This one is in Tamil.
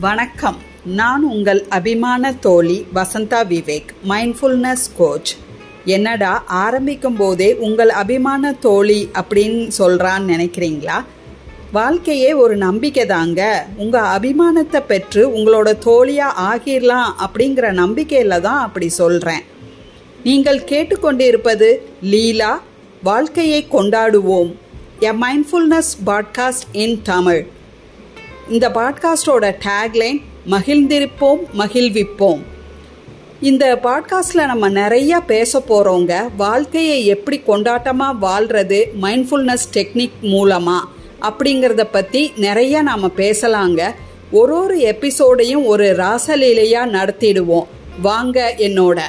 வணக்கம். நான் உங்கள் அபிமான தோழி வசந்தா விவேக் மைண்ட்ஃபுல்னஸ் கோச் என்னடா ஆரம்பிக்கும் போதே உங்கள் அபிமான தோழி அப்படின்னு சொல்கிறான்னு நினைக்கிறீங்களா? வாழ்க்கையே ஒரு நம்பிக்கை தாங்க. உங்கள் அபிமானத்தை பெற்று உங்களோட தோழியாக ஆகிடலாம் அப்படிங்கிற நம்பிக்கையில் தான் அப்படி சொல்கிறேன் நீங்கள் கேட்டுக்கொண்டிருப்பது லீலா வாழ்க்கையை கொண்டாடுவோம். A mindfulness podcast in Tamil இந்த பாட்காஸ்டோட டேக்லைன் மகிழ்ந்திருப்போம் மகிழ்விப்போம். இந்த பாட்காஸ்டில் நம்ம நிறையா பேச போகிறவங்க வாழ்க்கையை எப்படி கொண்டாட்டமாக வாழ்கிறது மைண்ட்ஃபுல்னஸ் டெக்னிக் மூலமாக அப்படிங்கிறத பற்றி நிறைய நாம் பேசலாங்க. ஒரு ஒரு எபிசோடையும் ஒரு ராசலீலையாக நடத்திடுவோம். வாங்க என்னோட